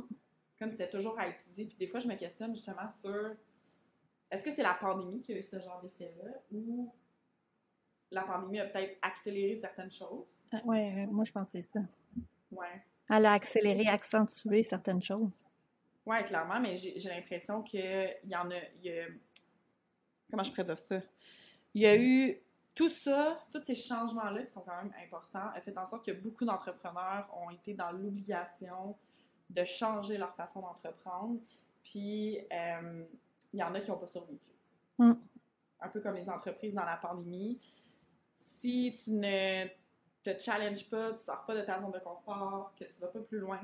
Comme c'était toujours à étudier, puis des fois, je me questionne justement sur est-ce que c'est la pandémie qui a eu ce genre d'effet-là ou la pandémie a peut-être accéléré certaines choses? Ah, Ouais, euh, moi je pense que c'est ça. Ouais. Elle a accéléré, accentué certaines choses. Ouais, clairement, mais j'ai l'impression qu'il y en a, y a- Comment je pourrais dire ça? Il y a eu tout ça, tous ces changements-là qui sont quand même importants, a fait en sorte que beaucoup d'entrepreneurs ont été dans l'obligation de changer leur façon d'entreprendre. Puis, euh, il y en a qui n'ont pas survécu. Mm. Un peu comme les entreprises dans la pandémie. Si tu ne te challenges pas, tu sors pas de ta zone de confort, que tu vas pas plus loin,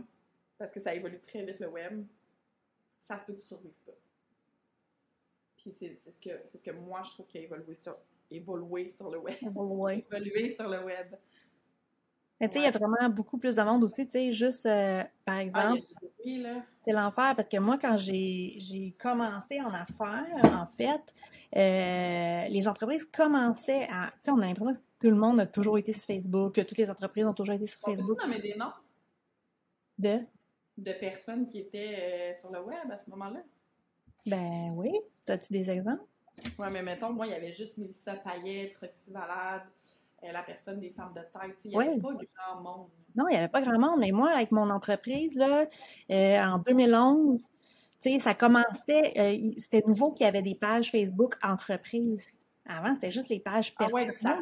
parce que ça évolue très vite le web, ça se peut que tu survives pas. Puis c'est ce, que, ce que moi je trouve qui a évolué sur, évolué sur le web. Ouais. Évolué sur le web. Mais tu sais, il y a vraiment beaucoup plus de monde aussi, tu sais, juste, euh, par Ah, exemple, c'est l'enfer parce que moi, quand j'ai commencé en affaires, en fait, euh, les entreprises commençaient à. Tu sais, on a l'impression que tout le monde a toujours été sur Facebook, que toutes les entreprises ont toujours été sur On Facebook. nommer des noms? De? de personnes qui étaient euh, sur le web à ce moment-là? Ben oui. As-tu des exemples? Ouais, mais mettons, moi, il y avait juste Mélissa Payette, Roxy Valade, la personne des femmes de tête. Il n'y avait pas grand monde. Non, il n'y avait pas grand monde. Mais moi, avec mon entreprise, là, euh, en 2011, tu sais, ça commençait, euh, c'était nouveau qu'il y avait des pages Facebook entreprises. Avant, c'était juste les pages Ah ouais, personnelles. ça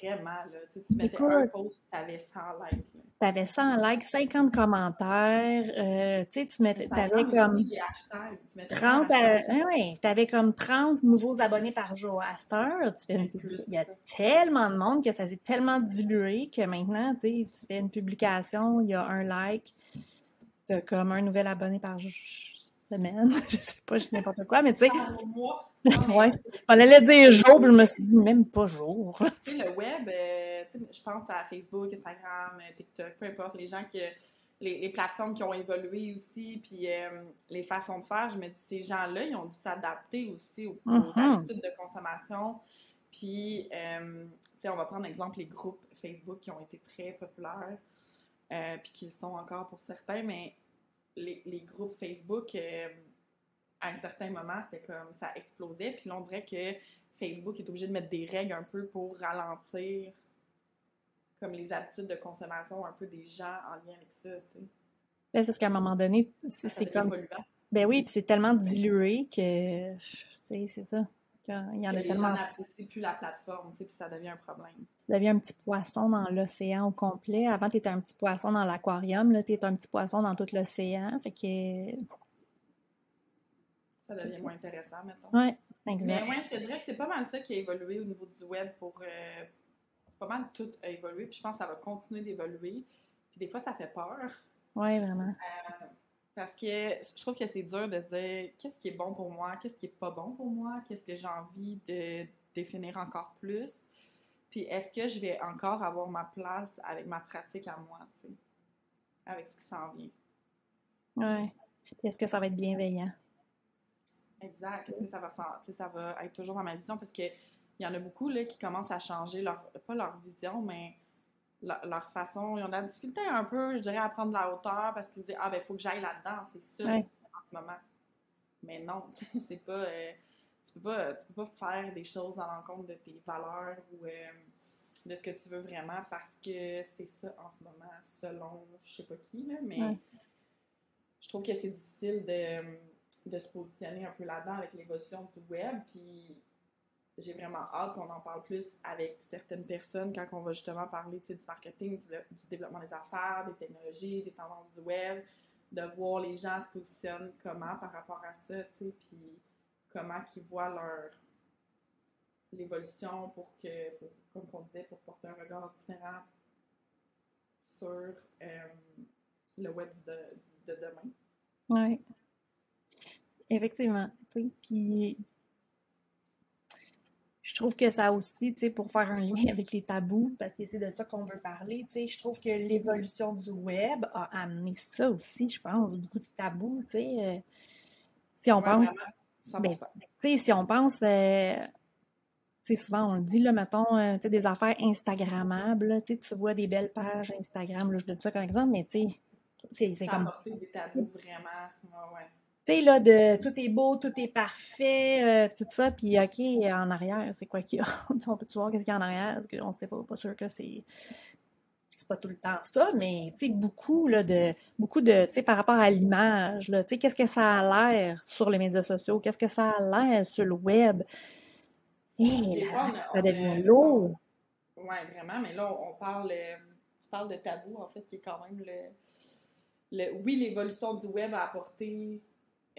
vraiment, là. Tu, sais, tu mettais un post, tu avais 100 likes. là. T'avais 100 likes, 50 commentaires, euh, tu sais, tu mettais, Ça t'avais prend aussi comme des hashtags. Tu mettais 30, 100 hashtags. à- ah ouais, t'avais comme 30 nouveaux abonnés par jour. À cette heure, tu fais une Plus, publi- il y a ça. tellement de monde que ça s'est tellement dilué que maintenant, tu sais, tu fais une publication, il y a un like, t'as comme un nouvel abonné par jour- semaine. Je sais pas, je sais n'importe quoi, mais tu sais, Par mois. Mais ouais, on allait dire jour, puis je me suis dit même pas jour. Tu sais, le web, euh, je pense à Facebook, Instagram, euh, TikTok, peu importe, les gens que. Les, les plateformes qui ont évolué aussi, puis euh, les façons de faire, je me dis, ces gens-là, ils ont dû s'adapter aussi aux, aux Mhm. habitudes de consommation. Puis, euh, tu sais, on va prendre exemple les groupes Facebook qui ont été très populaires, puis qui sont encore pour certains, mais les, les groupes Facebook, à un certain moment, c'était comme ça explosait, puis là, on dirait que Facebook est obligé de mettre des règles un peu pour ralentir comme les habitudes de consommation un peu des gens en lien avec ça, tu sais. Ben, C'est parce qu'à un moment donné, c'est comme polluant. Ben oui, puis c'est tellement dilué que, tu sais, c'est ça. Quand Il y en Que a les tellement. gens n'apprécient plus la plateforme, tu sais, puis ça devient un problème. Tu deviens un petit poisson dans l'océan au complet. Avant, tu étais un petit poisson dans l'aquarium. Là, tu es un petit poisson dans tout l'océan. Fait que. Ça devient moins intéressant, mettons. Ouais, Mais exact. ouais, je te dirais que c'est pas mal ça qui a évolué au niveau du web pour. euh, pas mal tout a évolué, puis je pense que ça va continuer d'évoluer. Puis des fois, ça fait peur. Ouais, vraiment. Euh, parce que je trouve que c'est dur de se dire qu'est-ce qui est bon pour moi, qu'est-ce qui est pas bon pour moi, qu'est-ce que j'ai envie de définir encore plus. Puis est-ce que je vais encore avoir ma place avec ma pratique à moi, tu sais, avec ce qui s'en vient. Ouais. Est-ce que ça va être bienveillant? Exact. Que ça va, ça va être toujours dans ma vision? Parce qu'il y en a beaucoup là, qui commencent à changer leur, pas leur vision, mais leur, leur façon. Ils ont de la difficulté un peu, je dirais, à prendre de la hauteur parce qu'ils se disent Ah, ben, il faut que j'aille là-dedans, c'est ça Ouais. en ce moment. Mais non, c'est pas. euh, tu, peux pas tu peux pas faire des choses à l'encontre de tes valeurs ou euh, de ce que tu veux vraiment parce que c'est ça en ce moment, selon je sais pas qui, là, mais Ouais. je trouve que c'est difficile de, de se positionner un peu là-dedans avec l'évolution du web. Puis j'ai vraiment hâte qu'on en parle plus avec certaines personnes quand on va justement parler du marketing, du, développement des affaires, des technologies, des tendances du web, de voir les gens se positionnent comment par rapport à ça, puis comment ils voient leur l'évolution pour que, comme on disait, pour porter un regard différent sur euh, le web de, de demain. Oui. Effectivement. Puis je trouve que ça aussi, tu sais, pour faire un lien avec les tabous, parce que c'est de ça qu'on veut parler, tu sais, je trouve que l'évolution du web a amené ça aussi, je pense, beaucoup de tabous, tu sais. Euh, si on pense. Ben, tu sais, si on pense. Euh, tu sais, souvent, on le dit, là, mettons, euh, tu sais, des affaires Instagrammables, tu sais, tu vois des belles pages Instagram, là, je donne ça comme exemple, mais tu sais, c'est comme. des tabous vraiment. ouais sais, là, de tout est beau, tout est parfait, euh, tout ça, puis OK, en arrière, c'est quoi qu'il y a? on peut-tu voir qu'est-ce qu'il y a en arrière? Parce qu'on sait pas, pas sûr que c'est c'est pas tout le temps ça, mais tu sais, beaucoup là, de beaucoup de tu sais, par rapport à l'image, tu sais, qu'est-ce que ça a l'air sur les médias sociaux, qu'est-ce que ça a l'air sur le web? Et là, ça devient lourd. Oui, vraiment, mais là, on parle, euh, tu parles de tabou, en fait, qui est quand même le, le oui, l'évolution du web a apporté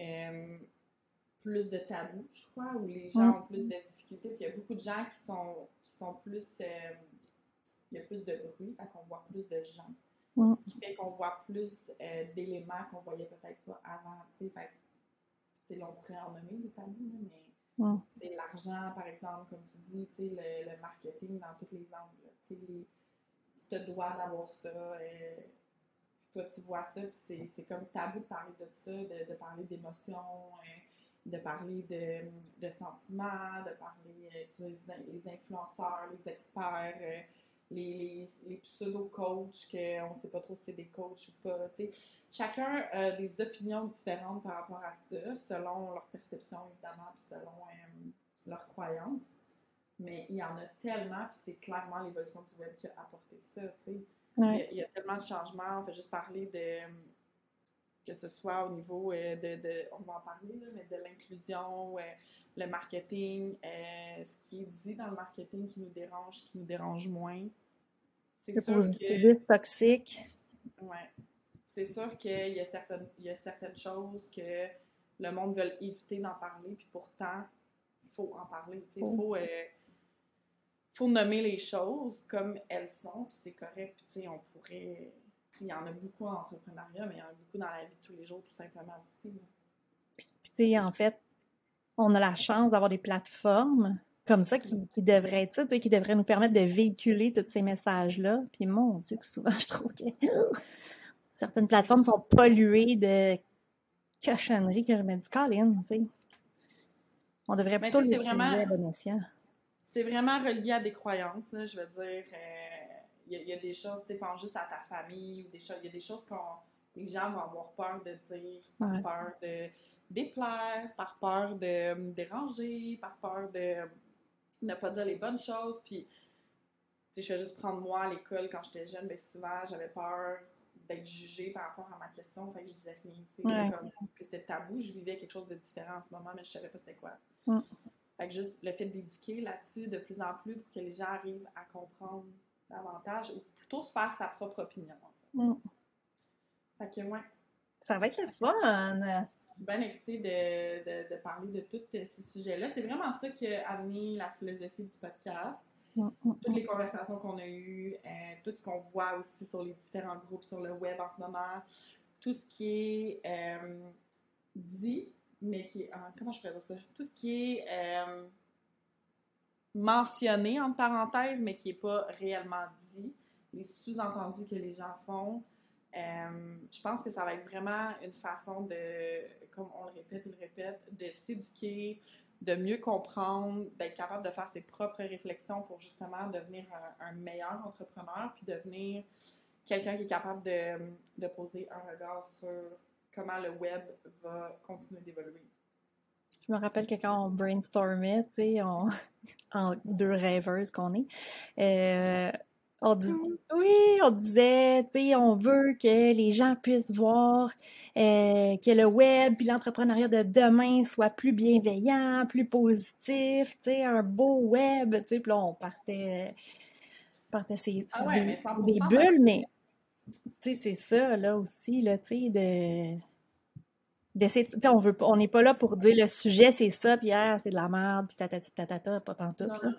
euh, plus de tabous, je crois, où les gens ont plus de difficultés. Parce qu'il y a beaucoup de gens qui sont, qui sont plus. Euh, il y a plus de bruit, fait qu'on voit plus de gens. Ce qui fait qu'on voit plus euh, d'éléments qu'on voyait peut-être pas avant. Fait, là, on pourrait en nommer des tabous, mais l'argent, par exemple, comme tu dis, le, le marketing dans tous les angles. tu te dois d'avoir ça toi, tu vois ça, c'est comme tabou de parler de ça, de, parler d'émotions, hein, de parler de, de, sentiments, de parler euh, sur les, influenceurs, les experts, euh, les, les, pseudo-coachs, qu'on ne sait pas trop si c'est des coachs ou pas. sais. Chacun a des opinions différentes par rapport à ça, selon leur perception, évidemment, puis selon euh, leurs croyances. Mais il y en a tellement, puis c'est clairement l'évolution du web qui a apporté ça. tu sais. Il, y a, tellement de changements. On fait juste parler de que ce soit au niveau euh, de, on va en parler, mais de l'inclusion, euh, le marketing, euh, ce qui est dit dans le marketing qui nous dérange, qui nous dérange moins. C'est sûr que... toxique. Ouais. C'est sûr qu'il y, a certaines, il y a certaines choses que le monde veut éviter d'en parler, puis pourtant, il faut en parler. Il faut, faut nommer les choses comme elles sont, puis c'est correct, puis tu sais, on pourrait... Il y en a beaucoup en entrepreneuriat, mais il y en a beaucoup dans la vie de tous les jours, tout simplement aussi. Puis tu sais, en fait, on a la chance d'avoir des plateformes comme ça qui, qui devraient être ça, qui devraient nous permettre de véhiculer tous ces messages-là. Puis mon Dieu, que souvent je trouve que certaines plateformes sont polluées de cochonneries que je me dis, Colin, tu sais. On devrait plutôt les vraiment c'est vraiment relié à des croyances. je veux dire, il euh, y, a des choses, tu sais, pense juste à ta famille, ou des choses, il y a des choses que les gens vont avoir peur de dire, par peur de déplaire, par peur de me déranger, par peur de ne pas dire les bonnes choses. Puis, tu sais, je vais juste prendre moi à l'école quand j'étais jeune, ben souvent, j'avais peur d'être jugée par rapport à ma question, fait que je disais rien, tu sais, comme que c'était tabou, je vivais quelque chose de différent en ce moment, mais je savais pas c'était quoi. Fait que juste le fait d'éduquer là-dessus de plus en plus pour que les gens arrivent à comprendre davantage ou plutôt se faire sa propre opinion. En fait. fait que, ouais. Ça va être fun! Je suis bien excitée de, de, parler de tous ces sujets-là. C'est vraiment ça qui a amené la philosophie du podcast. Toutes les conversations qu'on a eues, euh, tout ce qu'on voit aussi sur les différents groupes sur le web en ce moment, tout ce qui est euh, dit mais qui est. Ah, comment je pourrais dire ça? Tout ce qui est euh, mentionné, entre parenthèses, mais qui n'est pas réellement dit, les sous-entendus que les gens font. Euh, je pense que ça va être vraiment une façon de, comme on le répète le répète, de s'éduquer, de mieux comprendre, d'être capable de faire ses propres réflexions pour justement devenir un, meilleur entrepreneur, puis devenir quelqu'un qui est capable de, de poser un regard sur comment le web va continuer d'évoluer. Je me rappelle que quand on brainstormait, tu sais, on, en deux rêveuses qu'on est, euh, on disait, mm. oui, on disait, tu sais, on veut que les gens puissent voir euh, que le web puis l'entrepreneuriat de demain soit plus bienveillant, plus positif, tu sais, un beau web, tu sais, puis là, on partait, partait ces, ah des, des bulles, mais tu sais, c'est ça, là aussi, là, tu sais, de. D'essayer, on veut on n'est pas là pour dire le sujet c'est ça puis ah, c'est de la merde puis tatati tatata pas pantoute là.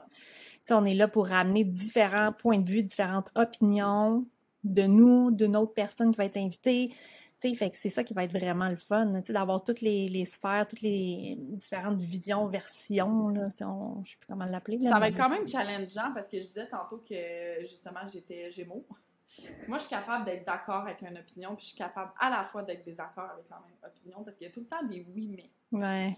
on est là pour ramener différents points de vue différentes opinions de nous, d'une autre personne qui va être invitée. sais, fait que c'est ça qui va être vraiment le fun, d'avoir toutes les, les, sphères, toutes les différentes visions, versions, là, si on, je sais plus comment l'appeler. Ça va être quand même challengeant parce que je disais tantôt que justement j'étais Gémeaux. Moi, je suis capable d'être d'accord avec une opinion, puis je suis capable à la fois d'être désaccord avec la même opinion parce qu'il y a tout le temps des oui mais. Ouais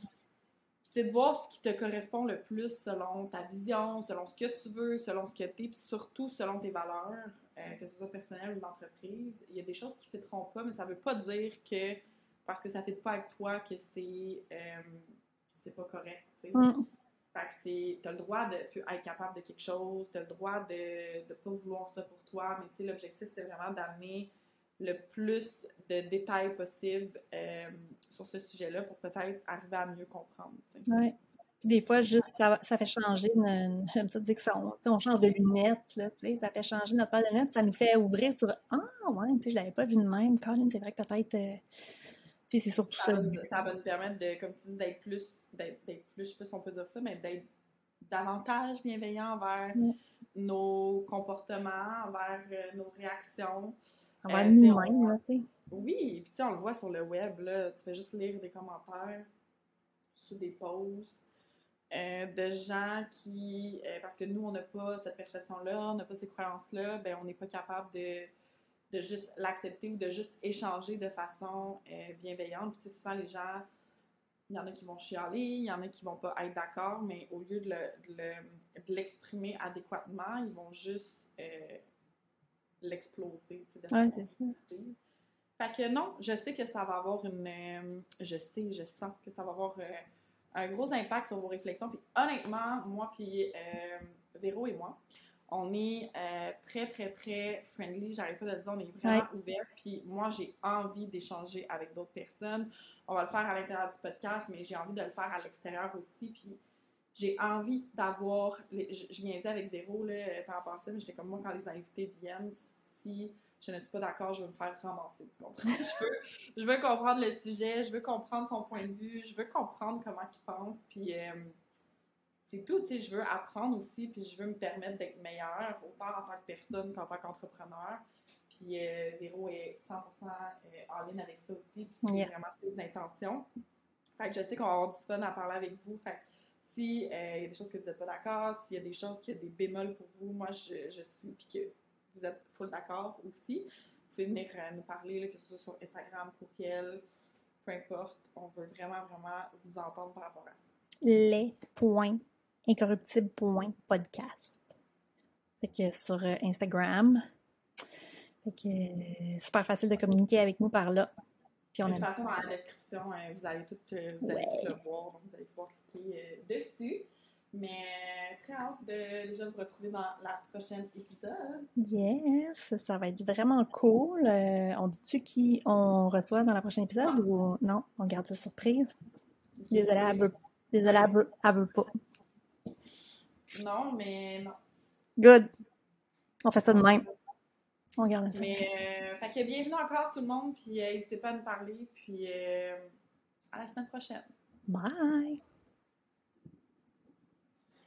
c'est de voir ce qui te correspond le plus selon ta vision, selon ce que tu veux, selon ce que tu es, puis surtout selon tes valeurs, euh, que ce soit personnel ou d'entreprise. Il y a des choses qui ne fitteront pas, mais ça ne veut pas dire que parce que ça ne fit pas avec toi que c'est euh, c'est pas correct. Mm. Fait que as le droit d'être capable de quelque chose, tu as le droit de ne pas vouloir ça pour toi, mais l'objectif c'est vraiment d'amener le plus de détails possible euh, sur ce sujet-là pour peut-être arriver à mieux comprendre. Oui. Des fois, juste, ça, ça fait changer, j'aime ça dire que ça, on, on, change de lunettes, là, ça fait changer notre paire de lunettes, ça nous fait ouvrir sur « Ah, ouais, tu sais, je l'avais pas vu de même. Colin, c'est vrai que peut-être, euh, tu sais, c'est surtout ça. Ça va, nous permettre, de, comme tu dis, d'être plus, d'être plus, je sais pas si on peut dire ça, mais d'être davantage bienveillant envers nos comportements, envers euh, nos réactions. Envers nous-mêmes, tu sais. Oui, puis tu sais, on le voit sur le web, là, tu fais juste lire des commentaires sous des posts euh, de gens qui, euh, parce que nous, on n'a pas cette perception-là, on n'a pas ces croyances-là, ben on n'est pas capable de, de juste l'accepter ou de juste échanger de façon euh, bienveillante. Puis tu sais, souvent, les gens, il y en a qui vont chialer, il y en a qui vont pas être d'accord, mais au lieu de l'exprimer adéquatement, ils vont juste l'exploser. Oui, c'est ça. Fait que non, je sais que ça va avoir une. Euh, je sais, je sens que ça va avoir euh, un gros impact sur vos réflexions. Puis honnêtement, moi, puis euh, Véro et moi, on est très, très, très friendly. J'arrive pas de le dire, on est vraiment ouvert. Puis moi, j'ai envie d'échanger avec d'autres personnes. On va le faire à l'intérieur du podcast, mais j'ai envie de le faire à l'extérieur aussi. Puis j'ai envie d'avoir. Je, je viens avec Véro là, par rapport à ça, mais j'étais comme moi, quand les invités viennent, si je ne suis pas d'accord, je vais me faire ramasser, tu comprends? je, veux, je veux comprendre le sujet, je veux comprendre son point de vue, je veux comprendre comment il pense, puis euh, c'est tout, tu sais, je veux apprendre aussi, puis je veux me permettre d'être meilleure, autant en tant que personne qu'en tant qu'entrepreneur. Puis euh, Véro est 100% euh, en ligne avec ça aussi, puis c'est vraiment ses intentions. Fait que je sais qu'on va avoir du fun à parler avec vous. Fait que s'il y a des choses que vous n'êtes pas d'accord, s'il y a des choses qui ont des bémols pour vous, moi je, je suis, puis que vous êtes full d'accord aussi, vous pouvez venir euh, nous parler, que ce soit sur Instagram, courriel, peu importe. On veut vraiment, vraiment vous entendre par rapport à ça. Les points incorruptibles.podcast. Fait que sur euh, Instagram. Fait que euh, super facile de communiquer avec nous par là. Puis on de toute façon, dans la description, vous allez tout, vous allez tout le voir, donc vous allez pouvoir cliquer dessus. Mais très hâte de déjà vous retrouver dans la prochaine épisode. Yes, ça va être vraiment cool. Euh, on dit-tu qui on reçoit dans la prochaine épisode ou non? On garde ça surprise. Désolée, elle veut, désolée, elle veut, pas. Non, mais non. Good. On fait ça de même. On garde ça. Mais, euh, fait que bienvenue encore tout le monde, puis euh, n'hésitez pas à nous parler, puis à la semaine prochaine. Bye!